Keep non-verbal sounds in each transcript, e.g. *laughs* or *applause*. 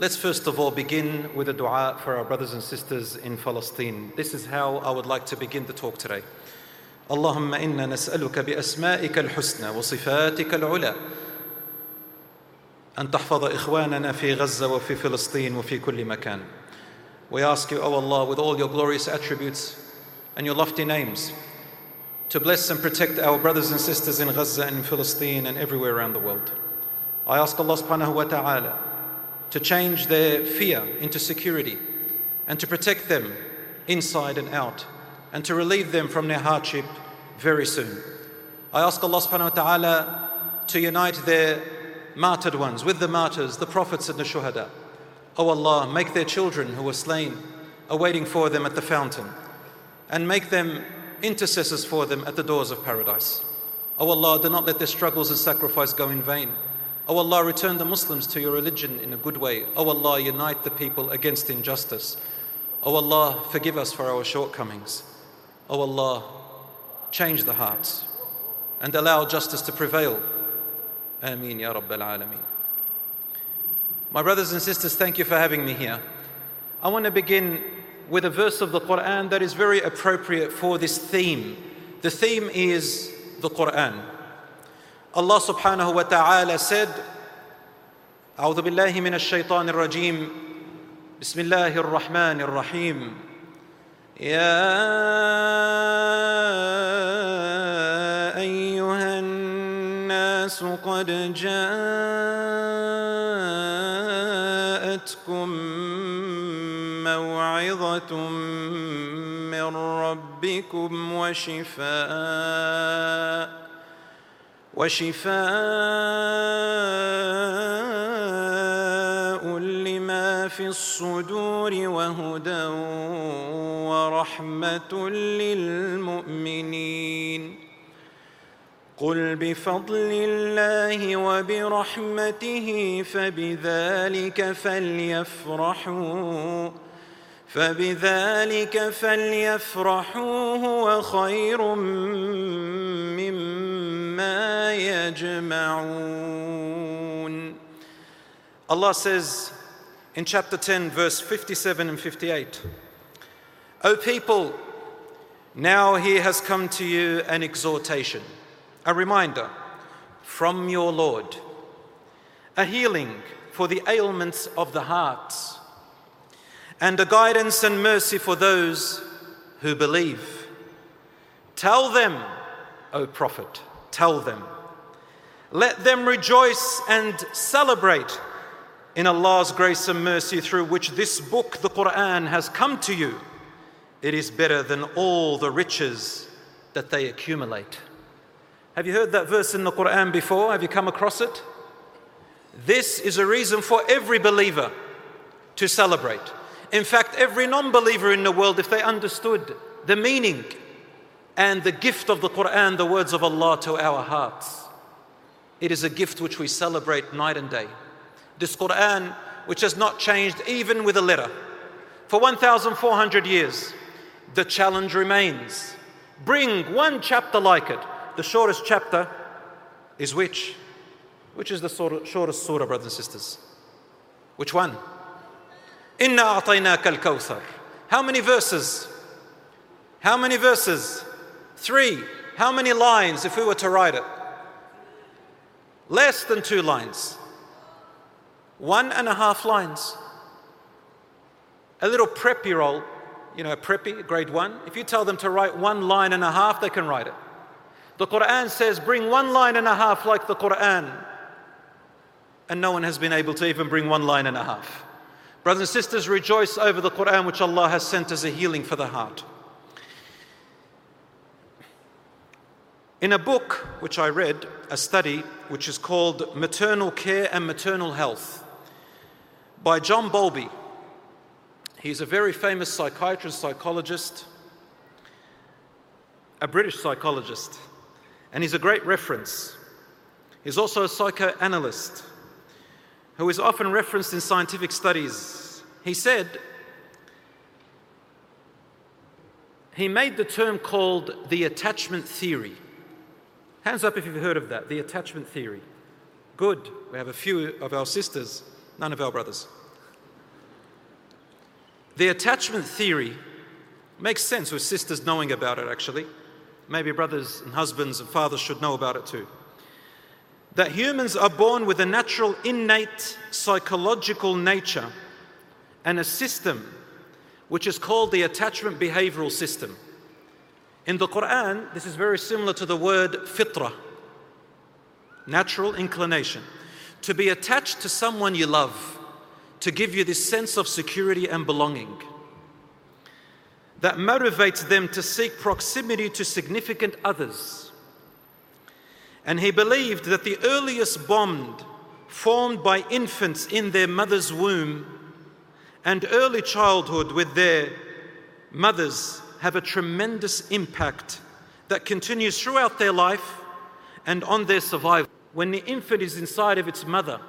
Let's first of all begin with a dua for our brothers and sisters in Palestine. This is how I would like to begin the talk today. اللهم انا نسالك باسمائك الحسنى وصفاتك العلى ان تحفظ اخواننا في غزه وفي فلسطين وفي كل مكان. We ask you, O Allah, with all your glorious attributes and your lofty names, to bless and protect our brothers and sisters in Gaza and in Palestine and everywhere around the world. I ask Allah subhanahu wa ta'ala to change their fear into security and to protect them inside and out and to relieve them from their hardship very soon. I ask Allah subhanahu wa ta'ala to unite their martyred ones with the martyrs, the prophets and the shuhada. O Allah, make their children who were slain awaiting for them at the fountain and make them intercessors for them at the doors of paradise. O Allah, do not let their struggles and sacrifice go in vain. O Allah, return the Muslims to your religion in a good way. O Allah, unite the people against injustice. O Allah, forgive us for our shortcomings. O Allah, change the hearts and allow justice to prevail. Ameen Ya Rabbil Alameen. My brothers and sisters, thank you for having me here. I want to begin with a verse of the Quran that is very appropriate for this theme. The theme is the Quran. Allah subhanahu wa ta'ala said, أعوذ بالله من الشيطان الرجيم. بسم الله الرحمن الرحيم. يا أيها الناس قد جاءتكم موعظة من ربكم وشفاء. وشفاء لما في الصدور وهدى ورحمة للمؤمنين. قل بفضل الله وبرحمته فبذلك فليفرحوا فبذلك فليفرحوا هو خير يجمعون Allah says in chapter 10 verse 57 and 58 O people now here has come to you an exhortation a reminder from your Lord a healing for the ailments of the hearts and a guidance and mercy for those who believe. Tell them, O Prophet, tell them. Let them rejoice and celebrate in Allah's grace and mercy through which this book, the Quran, has come to you. It is better than all the riches that they accumulate. Have you heard that verse in the Quran before? Have you come across it? This is a reason for every believer to celebrate. In fact, every non believer in the world, if they understood the meaning and the gift of the Quran, the words of Allah to our hearts, it is a gift which we celebrate night and day. This Quran, which has not changed even with a letter, for 1,400 years, the challenge remains. Bring one chapter like it. The shortest chapter is which? Which is the shortest surah, brothers and sisters? Which one? Inna a'tainaka al-kawthar. How many verses? How many verses? Three. How many lines if we were to write it? Less than two lines. One and a half lines. A little preppy roll, you know, a preppy, grade one. If you tell them to write one line and a half, they can write it. The Quran says, bring one line and a half like the Quran. And no one has been able to even bring one line and a half. Brothers and sisters, rejoice over the Quran which Allah has sent as a healing for the heart. In a book which I read, a study which is called Maternal Care and Mental Health by John Bowlby. He's a very famous psychiatrist, psychologist, a British psychologist, and he's a great reference. He's also a psychoanalyst who is often referenced in scientific studies. He said, he made the term called the attachment theory. Hands up if you've heard of that, the attachment theory. Good. We have a few of our sisters, none of our brothers. The attachment theory makes sense with sisters knowing about it, actually. Maybe brothers and husbands and fathers should know about it too. That humans are born with a natural, innate psychological nature and a system which is called the attachment behavioral system. In the Quran, this is very similar to the word fitra, natural inclination. To be attached to someone you love, to give you this sense of security and belonging that motivates them to seek proximity to significant others. And he believed that the earliest bond formed by infants in their mother's womb and early childhood with their mothers have a tremendous impact that continues throughout their life and on their survival. When the infant is inside of its mother,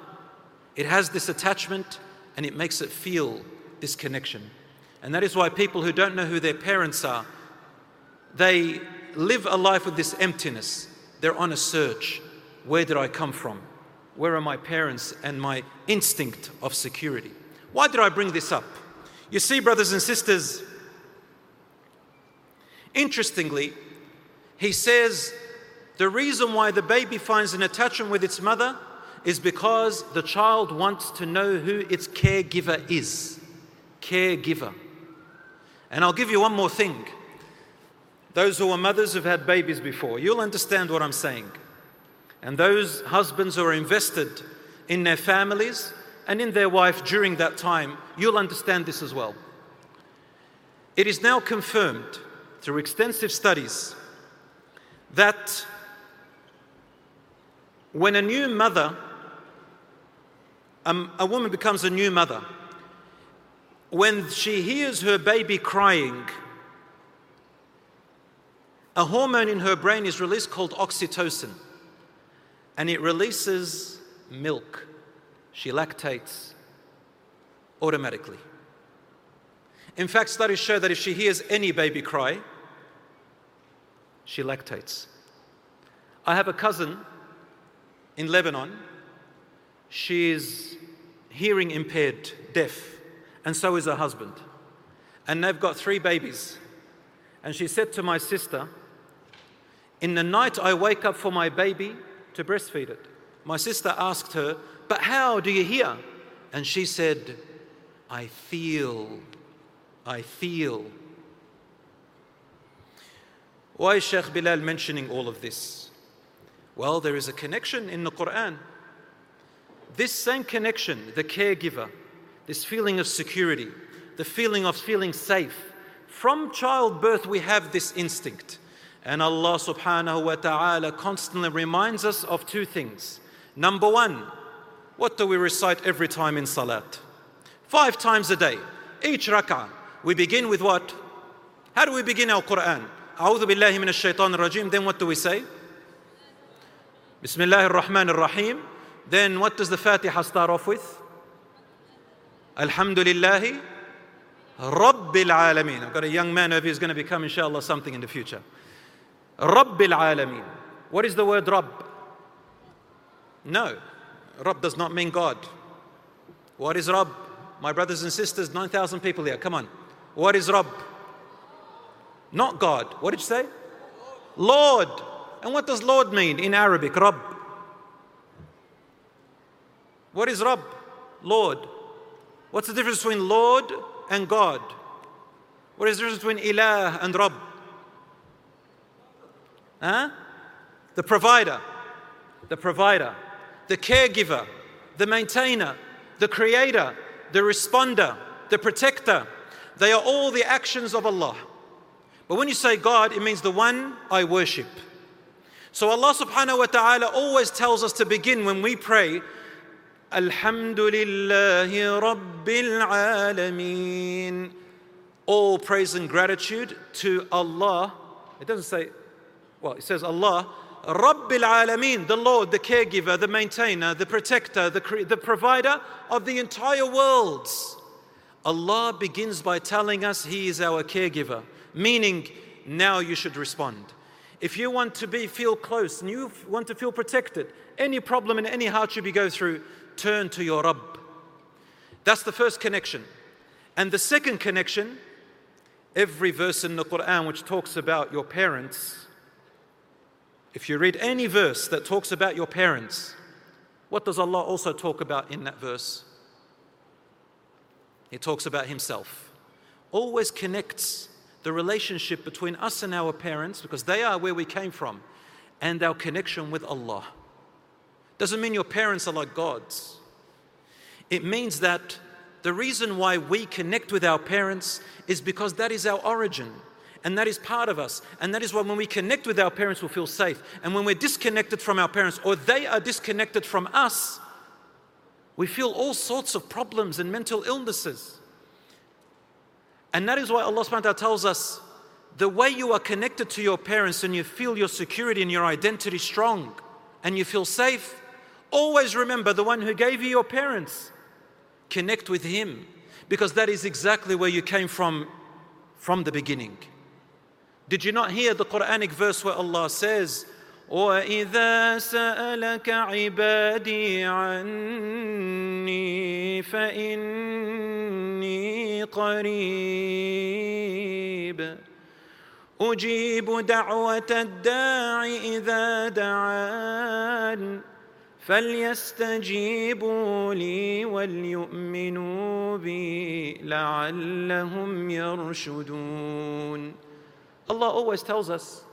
it has this attachment and it makes it feel this connection. And that is why people who don't know who their parents are, they live a life with this emptiness. They're on a search. Where did I come from? Where are my parents and my instinct of security? Why did I bring this up? You see, brothers and sisters, interestingly, he says the reason why the baby finds an attachment with its mother is because the child wants to know who its caregiver is. Caregiver. And I'll give you one more thing. Those who are mothers who've had babies before, you'll understand what I'm saying. And those husbands who are invested in their families and in their wife during that time, you'll understand this as well. It is now confirmed through extensive studies that when a new mother, um, a woman becomes a new mother, when she hears her baby crying, a hormone in her brain is released called oxytocin, and it releases milk. She lactates automatically. In fact, studies show that if she hears any baby cry, she lactates. I have a cousin in Lebanon. She is hearing impaired, deaf and so is her husband. And they've got three babies. And she said to my sister, In the night I wake up for my baby to breastfeed it. My sister asked her, But how do you hear? And she said, I feel, I feel. Why is Sheikh Bilal mentioning all of this? Well, there is a connection in the Quran. This same connection, the caregiver, this feeling of security, the feeling of feeling safe. From childbirth, we have this instinct. And Allah subhanahu wa ta'ala constantly reminds us of two things. Number one, what do we recite every time in salat? Five times a day. Each rak'ah. We begin with what? How do we begin our Quran? أعوذ بالله من الشيطان الرجيم. Then what do we say? Bismillah ar-Rahman ar-Rahim. Then what does the Fatiha start off with? Alhamdulillahi Rabbil Alameen. I've got a young man over here who's going to become, inshallah, something in the future. Rabbil Alameen. What is the word Rabb? No, Rabb does not mean God. What is Rabb? My brothers and sisters, 9,000 people here, come on. What is Rabb? not God. What did you say? Lord. And what does Lord mean in Arabic? Rabb. What is Rabb? Lord. What's the difference between Lord and God? What is the difference between Ilah and Rabb? Huh? The provider, the provider, the caregiver, the maintainer, the creator, the responder, the protector. They are all the actions of Allah. But when you say God, it means the one I worship. So Allah subhanahu wa ta'ala always tells us to begin when we pray, Alhamdulillahi Rabbil Alameen. All praise and gratitude to Allah. It doesn't say, well, it says Allah, Rabbil Alameen, the Lord, the caregiver, the maintainer, the protector, the, cre- the provider of the entire world. Allah begins by telling us He is our caregiver meaning now you should respond if you want to be feel close and you want to feel protected any problem and any hardship you go through turn to your Rabb. That's the first connection. And the second connection, every verse in the Quran which talks about your parents, if you read any verse that talks about your parents, what does Allah also talk about in that verse? He talks about Himself. Always connects the relationship between us and our parents, because they are where we came from, and our connection with Allah. Doesn't mean your parents are like gods. It means that the reason why we connect with our parents is because that is our origin and that is part of us. And that is why when we connect with our parents, we feel safe. And when we're disconnected from our parents or they are disconnected from us, we feel all sorts of problems and mental illnesses. And that is why Allah subhanahu wa ta'ala tells us the way you are connected to your parents and you feel your security and your identity strong and you feel safe, always remember the one who gave you your parents. Connect with him because that is exactly where you came from from the beginning. Did you not hear the Quranic verse where Allah says, وإذا سألك عبادي عني فإني قريب أجيب دعوة الداع إذا دعان فليستجيبوا لي وليؤمنوا بي لعلهم يرشدون Allah always tells us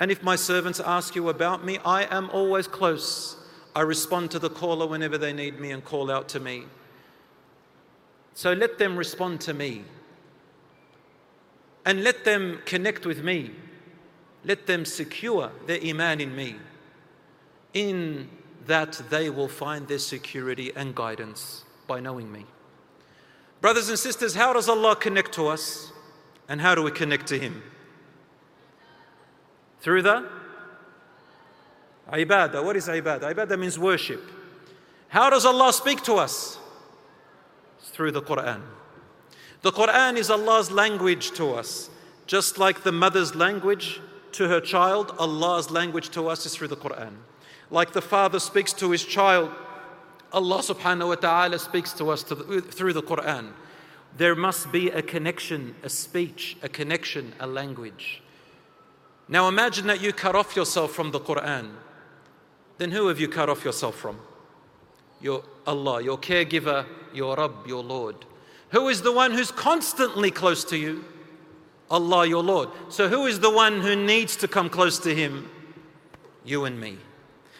and if my servants ask you about me, I am always close. I respond to the caller whenever they need me and call out to me. So let them respond to me. And let them connect with me. Let them secure their iman in me. In that they will find their security and guidance by knowing me. Brothers and sisters, how does Allah connect to us? And how do we connect to Him? Through the ibadah. What is ibadah? Ibadah means worship. How does Allah speak to us? Through the Quran. The Quran is Allah's language to us. Just like the mother's language to her child, Allah's language to us is through the Quran. Like the father speaks to his child, Allah subhanahu wa ta'ala speaks to us to the, through the Quran. There must be a connection, a speech, a connection, a language. Now imagine that you cut off yourself from the Quran. Then who have you cut off yourself from? Your Allah, your caregiver, your Rabb, your Lord. Who is the one who's constantly close to you? Allah, your Lord. So who is the one who needs to come close to Him? You and me.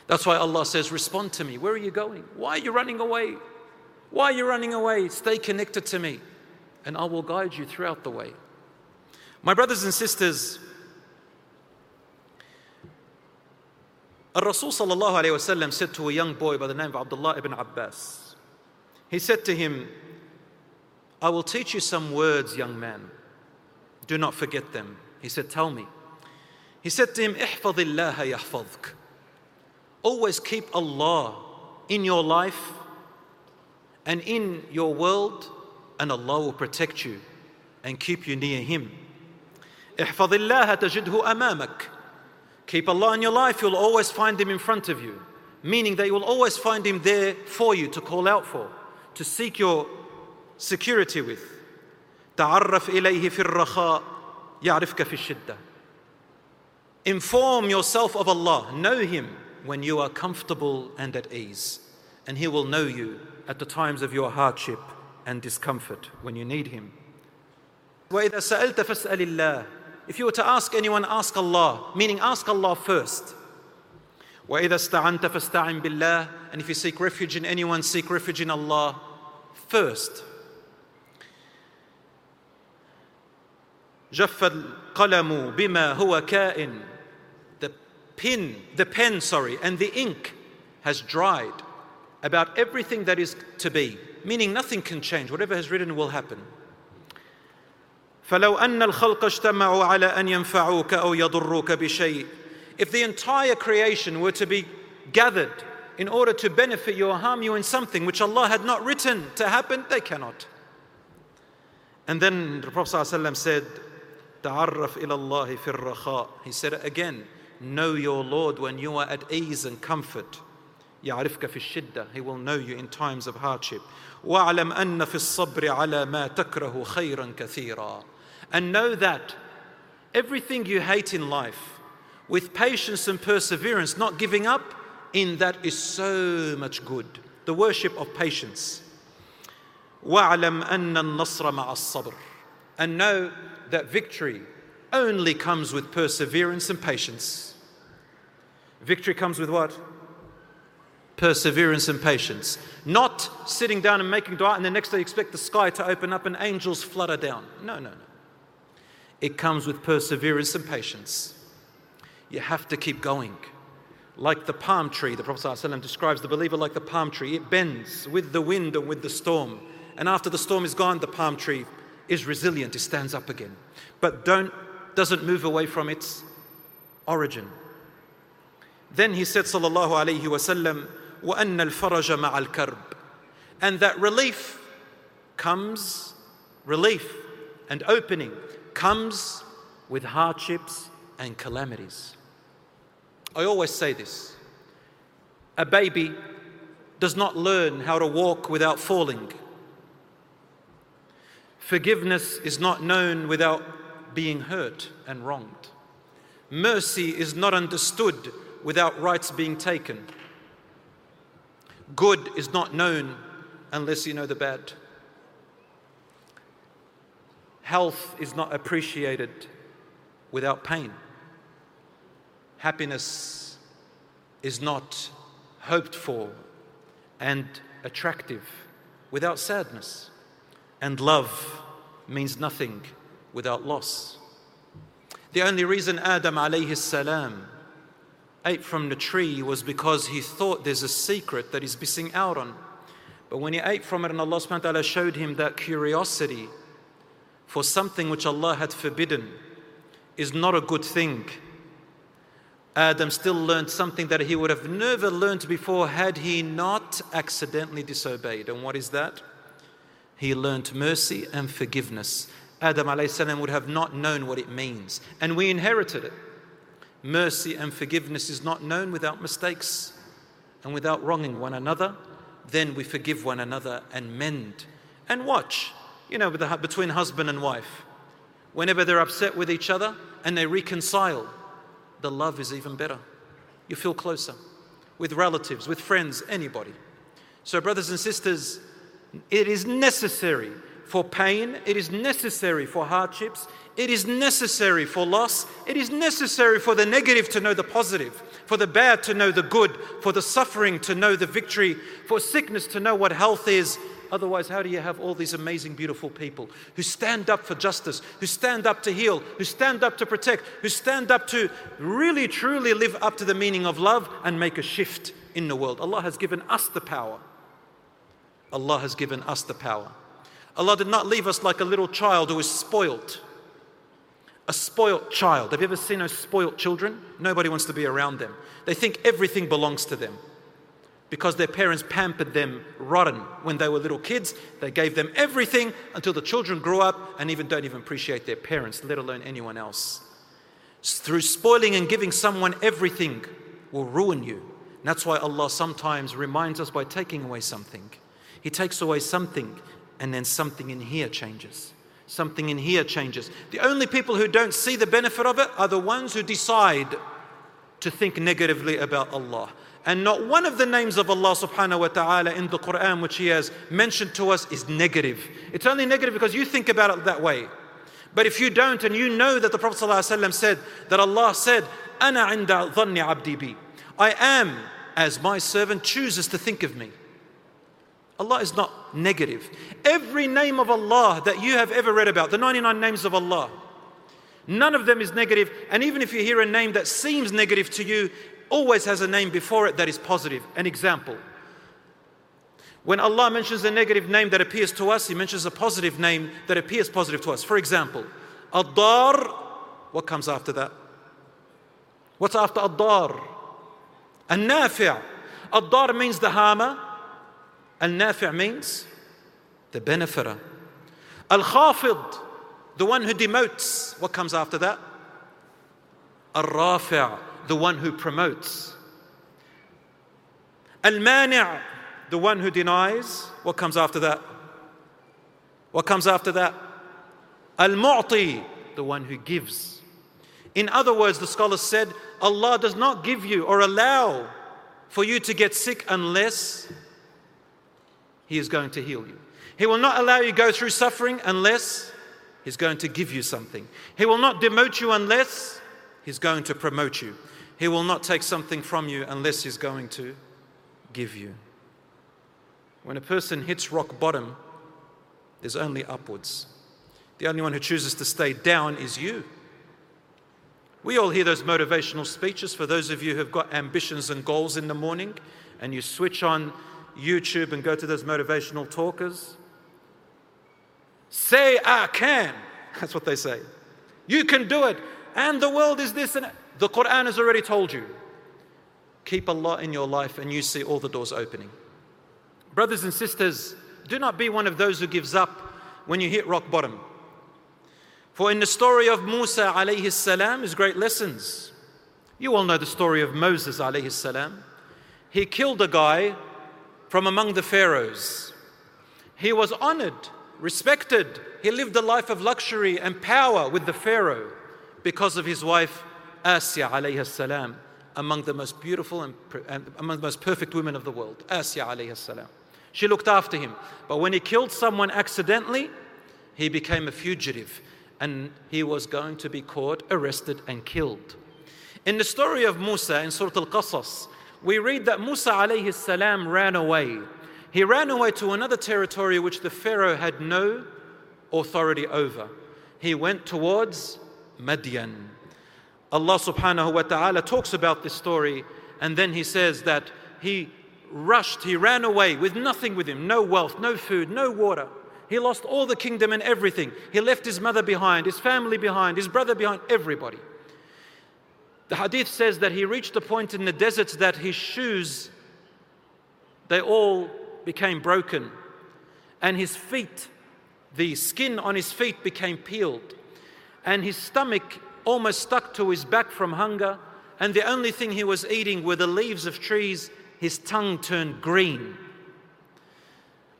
That's why Allah says, Respond to me. Where are you going? Why are you running away? Why are you running away? Stay connected to me, and I will guide you throughout the way. My brothers and sisters, Rasul sallallahu alayhi wasallam said to a young boy by the name of Abdullah ibn Abbas, he said to him, I will teach you some words, young man. Do not forget them. He said, Tell me. He said to him, Ihfadillah yahfadk. Always keep Allah in your life and in your world, and Allah will protect you and keep you near Him. Keep Allah in your life, you'll always find Him in front of you. Meaning that you will always find Him there for you to call out for, to seek your security with. تعرف إليه في الرخاء يعرفك في الشدة. Inform yourself of Allah, know Him when you are comfortable and at ease, and He will know you at the times of your hardship and discomfort when you need Him. وإذا سألت فاسأل الله if you were to ask anyone, ask Allah, meaning ask Allah first. وَإِذَا اسْتَعَنْتَ فَاسْتَعِنْ بِاللَّهِ And if you seek refuge in anyone, seek refuge in Allah first. جف القلم بما هو كائن The pen, the pen, sorry, and the ink has dried about everything that is to be, meaning nothing can change. Whatever has written will happen. فلو ان الخلق اجتمعوا على ان ينفعوك او يضروك بشيء if the entire creation were to be gathered in order to benefit you or harm you in something which Allah had not written to happen they cannot and then the prophet ﷺ said تعرف الى الله في الرخاء he said it again know your lord when you are at ease and comfort يعرفك في الشدة He will know you in times of hardship واعلم أن في الصبر على ما تكره خيرا كثيرا And know that everything you hate in life with patience and perseverance not giving up in that is so much good the worship of patience واعلم أن النصر مع الصبر And know that victory only comes with perseverance and patience. Victory comes with what? Perseverance and patience. Not sitting down and making dua and the next day expect the sky to open up and angels flutter down. No, no, no. It comes with perseverance and patience. You have to keep going. Like the palm tree, the Prophet ﷺ describes the believer like the palm tree. It bends with the wind and with the storm. And after the storm is gone, the palm tree is resilient, it stands up again. But don't, doesn't move away from its origin. Then he said, Sallallahu Alaihi Wasallam, وَأَنَّ الْفَرَجَ مَعَ الْكَرْبِ And that relief comes, relief and opening comes with hardships and calamities. I always say this a baby does not learn how to walk without falling. Forgiveness is not known without being hurt and wronged. Mercy is not understood without rights being taken. Good is not known unless you know the bad. Health is not appreciated without pain. Happiness is not hoped for and attractive without sadness. And love means nothing without loss. The only reason Adam alayhi salam ate from the tree was because he thought there's a secret that he's missing out on. But when he ate from it and Allah subhanahu wa ta'ala showed him that curiosity for something which Allah had forbidden is not a good thing. Adam still learned something that he would have never learned before had he not accidentally disobeyed. And what is that? He learned mercy and forgiveness. Adam salam would have not known what it means, and we inherited it. Mercy and forgiveness is not known without mistakes and without wronging one another. Then we forgive one another and mend. And watch, you know, between husband and wife. Whenever they're upset with each other and they reconcile, the love is even better. You feel closer with relatives, with friends, anybody. So, brothers and sisters, it is necessary for pain, it is necessary for hardships, it is necessary for loss, it is necessary for the negative to know the positive, for the bad to know the good, for the suffering to know the victory, for sickness to know what health is. Otherwise, how do you have all these amazing, beautiful people who stand up for justice, who stand up to heal, who stand up to protect, who stand up to really, truly live up to the meaning of love and make a shift in the world? Allah has given us the power. Allah has given us the power. Allah did not leave us like a little child who is spoilt. A spoilt child. Have you ever seen those spoilt children? Nobody wants to be around them. They think everything belongs to them because their parents pampered them rotten when they were little kids. They gave them everything until the children grew up and even don't even appreciate their parents, let alone anyone else. Through spoiling and giving someone everything will ruin you. And that's why Allah sometimes reminds us by taking away something. He takes away something and then something in here changes. Something in here changes. The only people who don't see the benefit of it are the ones who decide to think negatively about Allah. And not one of the names of Allah subhanahu wa ta'ala in the Quran which He has mentioned to us is negative. It's only negative because you think about it that way. But if you don't and you know that the Prophet ﷺ said that Allah said, Ana inda dhanni abdi bi. I am as my servant chooses to think of me. Allah is not negative. Every name of Allah that you have ever read about, the 99 names of Allah, none of them is negative. And even if you hear a name that seems negative to you, always has a name before it that is positive. An example. When Allah mentions a negative name that appears to us, He mentions a positive name that appears positive to us. For example, Ad-Dar, what comes after that? What's after Ad-Dar? An-Nafi'. Ad-Dar means the harmer. Al-Nafi' means the benefiter. Al-Khafid, the one who demotes. What comes after that? Al-Rafi', the one who promotes. Al Mani', the one who denies. What comes after that? What comes after that? Al Mu'ti, the one who gives. In other words, the scholars said, Allah does not give you or allow for you to get sick unless He is going to heal you. He will not allow you go through suffering unless He's going to give you something. He will not demote you unless He's going to promote you. He will not take something from you unless He's going to give you. When a person hits rock bottom, there's only upwards. The only one who chooses to stay down is you. We all hear those motivational speeches for those of you who've got ambitions and goals in the morning and you switch on YouTube and go to those motivational talkers. Say, I can. *laughs* That's what they say. You can do it. And the world is this and the Quran has already told you. Keep Allah in your life and you see all the doors opening. Brothers and sisters, do not be one of those who gives up when you hit rock bottom. For in the story of Musa alayhi salam is great lessons. You all know the story of Moses alayhi salam. He killed a guy from among the pharaohs. He was honored, respected. He lived a life of luxury and power with the pharaoh because of his wife Asya alayhi salam, among the most beautiful and, and among the most perfect women of the world. Asya alayhi salam. She looked after him. But when he killed someone accidentally, he became a fugitive and he was going to be caught, arrested, and killed. In the story of Musa in Surah Al Qasas, we read that Musa alayhi salam ran away. He ran away to another territory which the Pharaoh had no authority over. He went towards Madian. Allah subhanahu wa ta'ala talks about this story and then he says that he rushed, he ran away with nothing with him no wealth, no food, no water. He lost all the kingdom and everything. He left his mother behind, his family behind, his brother behind, everybody. The hadith says that he reached a point in the desert that his shoes, they all became broken. And his feet, the skin on his feet became peeled And his stomach almost stuck to his back from hunger. And the only thing he was eating were the leaves of trees. His tongue turned green.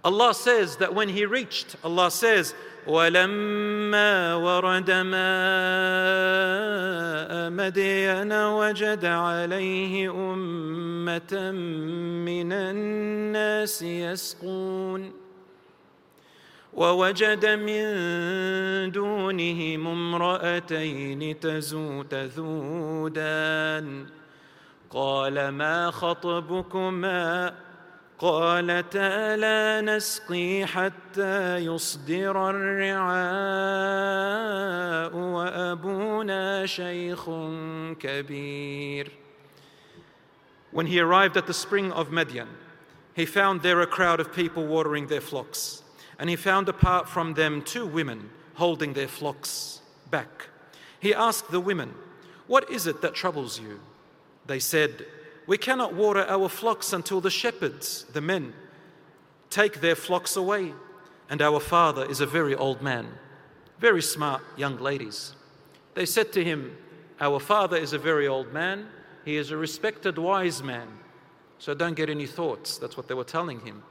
Allah says that when he reached, Allah says, ولما ورد ماء مدين وجد عليه أمة من الناس يسقون ووجد من دونهم امرأتين تذودان قال ما خطبكما قالتا لا نسقي حتى يصدر الرعاء وابونا شيخ كبير When he arrived at the spring of Madian, he found there a crowd of people watering their flocks, and he found apart from them two women holding their flocks back. He asked the women, What is it that troubles you? They said, we cannot water our flocks until the shepherds, the men, take their flocks away. And our father is a very old man. Very smart young ladies. They said to him, Our father is a very old man. He is a respected wise man. So don't get any thoughts. That's what they were telling him.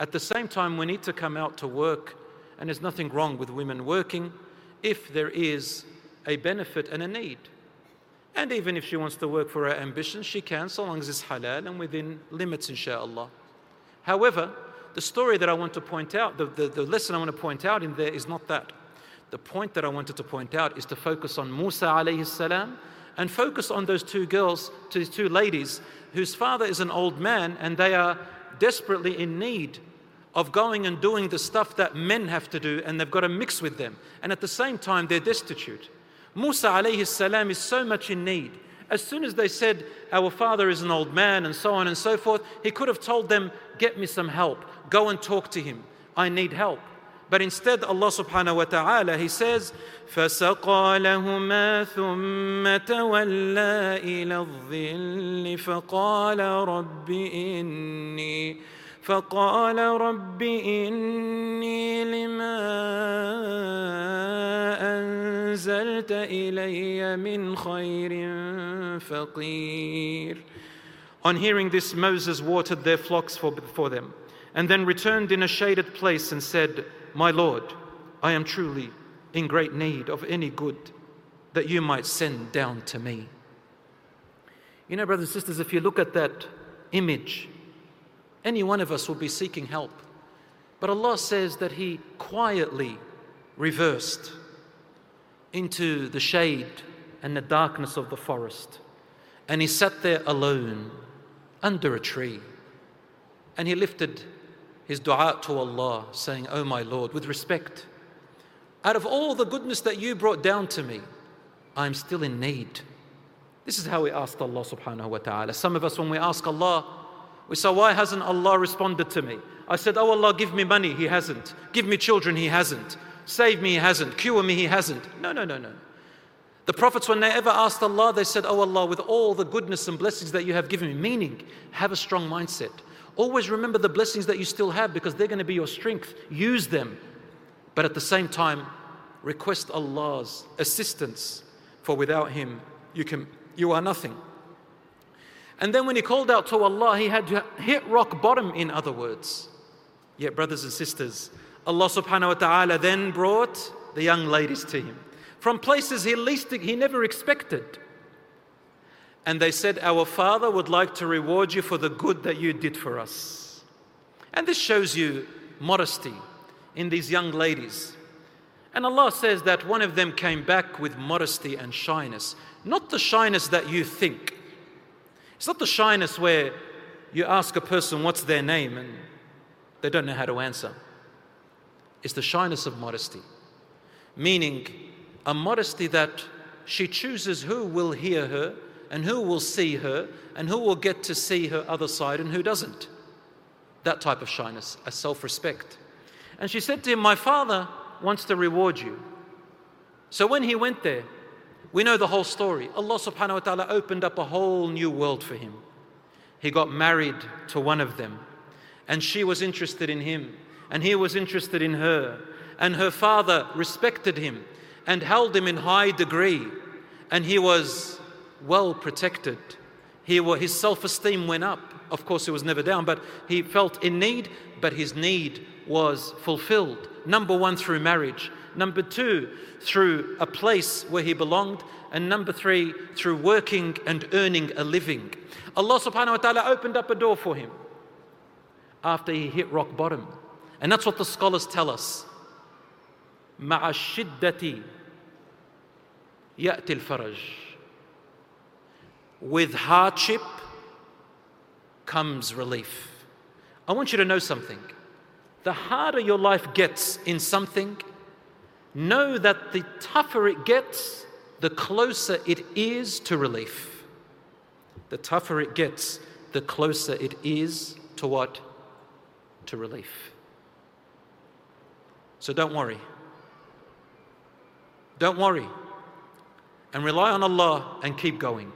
At the same time, we need to come out to work, and there's nothing wrong with women working if there is a benefit and a need. And even if she wants to work for her ambitions, she can, so long as it's halal and within limits, inshallah. However, the story that I want to point out, the, the, the, lesson I want to point out in there is not that. The point that I wanted to point out is to focus on Musa alayhi salam and focus on those two girls, these two ladies, whose father is an old man and they are desperately in need of going and doing the stuff that men have to do and they've got to mix with them. And at the same time, they're destitute. Musa alayhi salam is so much in need. As soon as they said, Our father is an old man, and so on and so forth, he could have told them, Get me some help. Go and talk to him. I need help. But instead, Allah subhanahu wa ta'ala, He says, فسقى لهما ثم تولى إلى الظل فقال رب إني فقال رب إني لما أنزلت إلي من خير فقير On hearing this, Moses watered their flocks for, for them, and then returned in a shaded place and said, My Lord, I am truly in great need of any good that you might send down to me. You know, brothers and sisters, if you look at that image, any one of us will be seeking help. But Allah says that He quietly reversed into the shade and the darkness of the forest. And He sat there alone under a tree. And He lifted his dua to Allah, saying, Oh my Lord, with respect, out of all the goodness that you brought down to me, I'm still in need. This is how we ask Allah subhanahu wa ta'ala. Some of us, when we ask Allah, we say, Why hasn't Allah responded to me? I said, Oh Allah, give me money. He hasn't. Give me children. He hasn't. Save me. He hasn't. Cure me. He hasn't. No, no, no, no. The prophets, when they ever asked Allah, they said, Oh Allah, with all the goodness and blessings that you have given me, meaning have a strong mindset. Always remember the blessings that you still have because they're going to be your strength. Use them. But at the same time, request Allah's assistance, for without Him, you, can, you are nothing. And then when he called out to Allah, he had hit rock bottom, in other words. Yet, brothers and sisters, Allah subhanahu wa ta'ala then brought the young ladies to him from places he least he never expected. And they said, Our father would like to reward you for the good that you did for us. And this shows you modesty in these young ladies. And Allah says that one of them came back with modesty and shyness. Not the shyness that you think. It's not the shyness where you ask a person what's their name and they don't know how to answer. It's the shyness of modesty, meaning a modesty that she chooses who will hear her and who will see her and who will get to see her other side and who doesn't. That type of shyness, a self respect. And she said to him, My father wants to reward you. So when he went there, we know the whole story. Allah subhanahu wa ta'ala opened up a whole new world for him. He got married to one of them, and she was interested in him, and he was interested in her. And her father respected him and held him in high degree, and he was well protected. He, his self esteem went up. Of course, it was never down, but he felt in need, but his need was fulfilled. Number one, through marriage. Number two, through a place where he belonged. And number three, through working and earning a living. Allah subhanahu wa ta'ala opened up a door for him after he hit rock bottom. And that's what the scholars tell us. مع الشدة يأتي الفرج with hardship comes relief. I want you to know something. The harder your life gets in something, know that the tougher it gets, the closer it is to relief. The tougher it gets, the closer it is to what? To relief. So don't worry. Don't worry. And rely on Allah and keep going.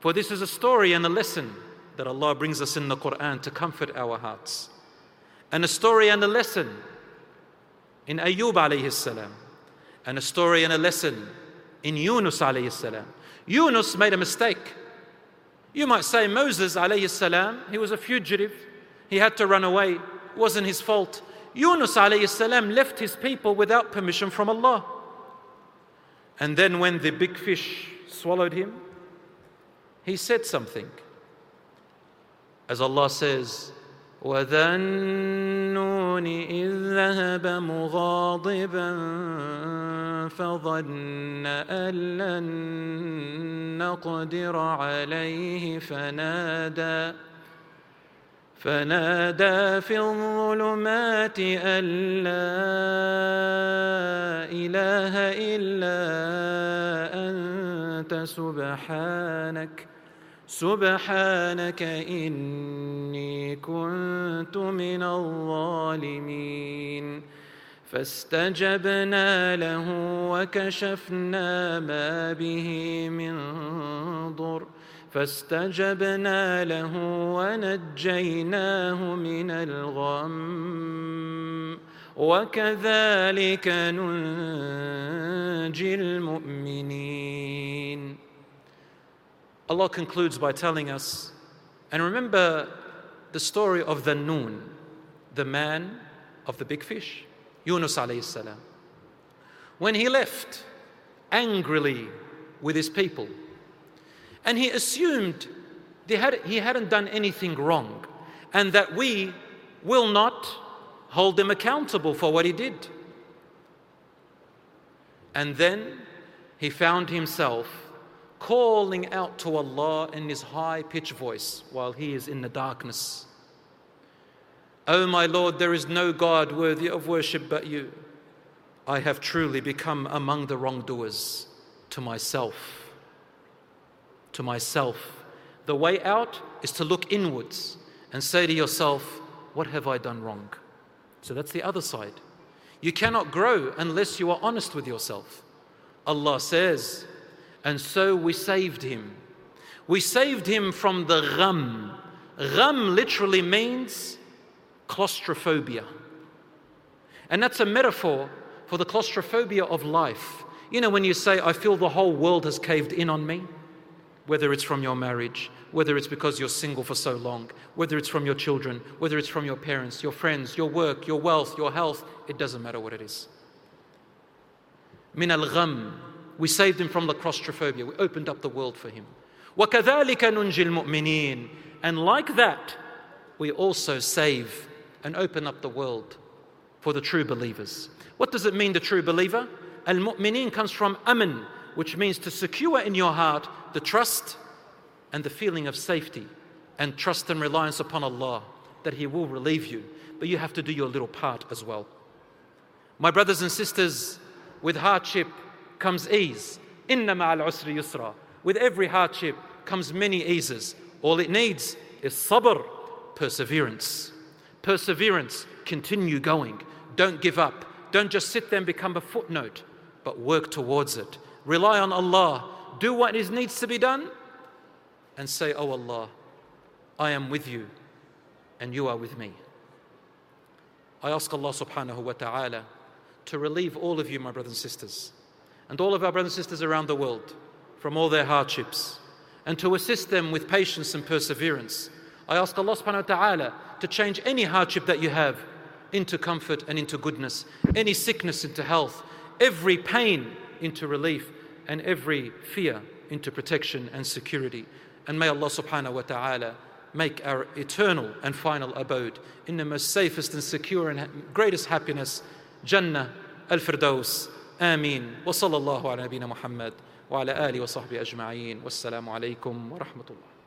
For this is a story and a lesson that Allah brings us in the Quran to comfort our hearts. And a story and a lesson in Ayub alayhi salam. And a story and a lesson in Yunus alayhi salam. Yunus made a mistake. You might say Moses alayhi salam, he was a fugitive. He had to run away. It wasn't his fault. Yunus alayhi salam left his people without permission from Allah. And then when the big fish swallowed him, he said something. As Allah says, وذا النون إذ ذهب مغاضبا فظن أن لن نقدر عليه فنادى فنادى في الظلمات أن لا إله إلا أنت سبحانك سبحانك إني كنت من الظالمين. فاستجبنا له وكشفنا ما به من ضر. فاستجبنا له ونجيناه من الغم. وكذلك ننجي المؤمنين. Allah concludes by telling us And remember the story of the Noon, the man of the big fish, Yunus alayhi salam. When he left angrily with his people, and he assumed had, he hadn't done anything wrong, and that we will not hold him accountable for what he did. And then he found himself calling out to Allah in his high pitched voice while he is in the darkness. O oh my Lord, there is no God worthy of worship but you. I have truly become among the wrongdoers to myself. To myself. The way out is to look inwards and say to yourself, What have I done wrong? So that's the other side. You cannot grow unless you are honest with yourself. Allah says, and so we saved him. We saved him from the gham. Gham literally means claustrophobia. And that's a metaphor for the claustrophobia of life. You know, when you say, I feel the whole world has caved in on me, whether it's from your marriage, whether it's because you're single for so long, whether it's from your children, whether it's from your parents, your friends, your work, your wealth, your health, it doesn't matter what it is. Min al gham, we saved him from the claustrophobia. We opened up the world for him. وَكَذَلِكَ نُنْجِي الْمُؤْمِنِينَ And like that, we also save and open up the world for the true believers. What does it mean, the true believer? Al-mu'mineen comes from aman, which means to secure in your heart the trust and the feeling of safety and trust and reliance upon Allah that He will relieve you. But you have to do your little part as well. My brothers and sisters, with hardship, comes ease. Inna ma'al usri yusra. With every hardship comes many eases. All it needs is sabr, perseverance. Perseverance, continue going. Don't give up. Don't just sit there and become a footnote, but work towards it. Rely on Allah. Do what is needs to be done and say, Oh Allah, I am with you and you are with me. I ask Allah subhanahu wa ta'ala to relieve all of you, my brothers and sisters and all of our brothers and sisters around the world from all their hardships and to assist them with patience and perseverance. I ask Allah subhanahu wa ta'ala to change any hardship that you have into comfort and into goodness, any sickness into health, every pain into relief, and every fear into protection and security. And may Allah subhanahu wa ta'ala make our eternal and final abode in the most safest and secure and greatest happiness, Jannah al-Firdaus. آمين. وصلى الله على نبينا محمد وعلى آله وصحبه أجمعين. والسلام عليكم ورحمة الله.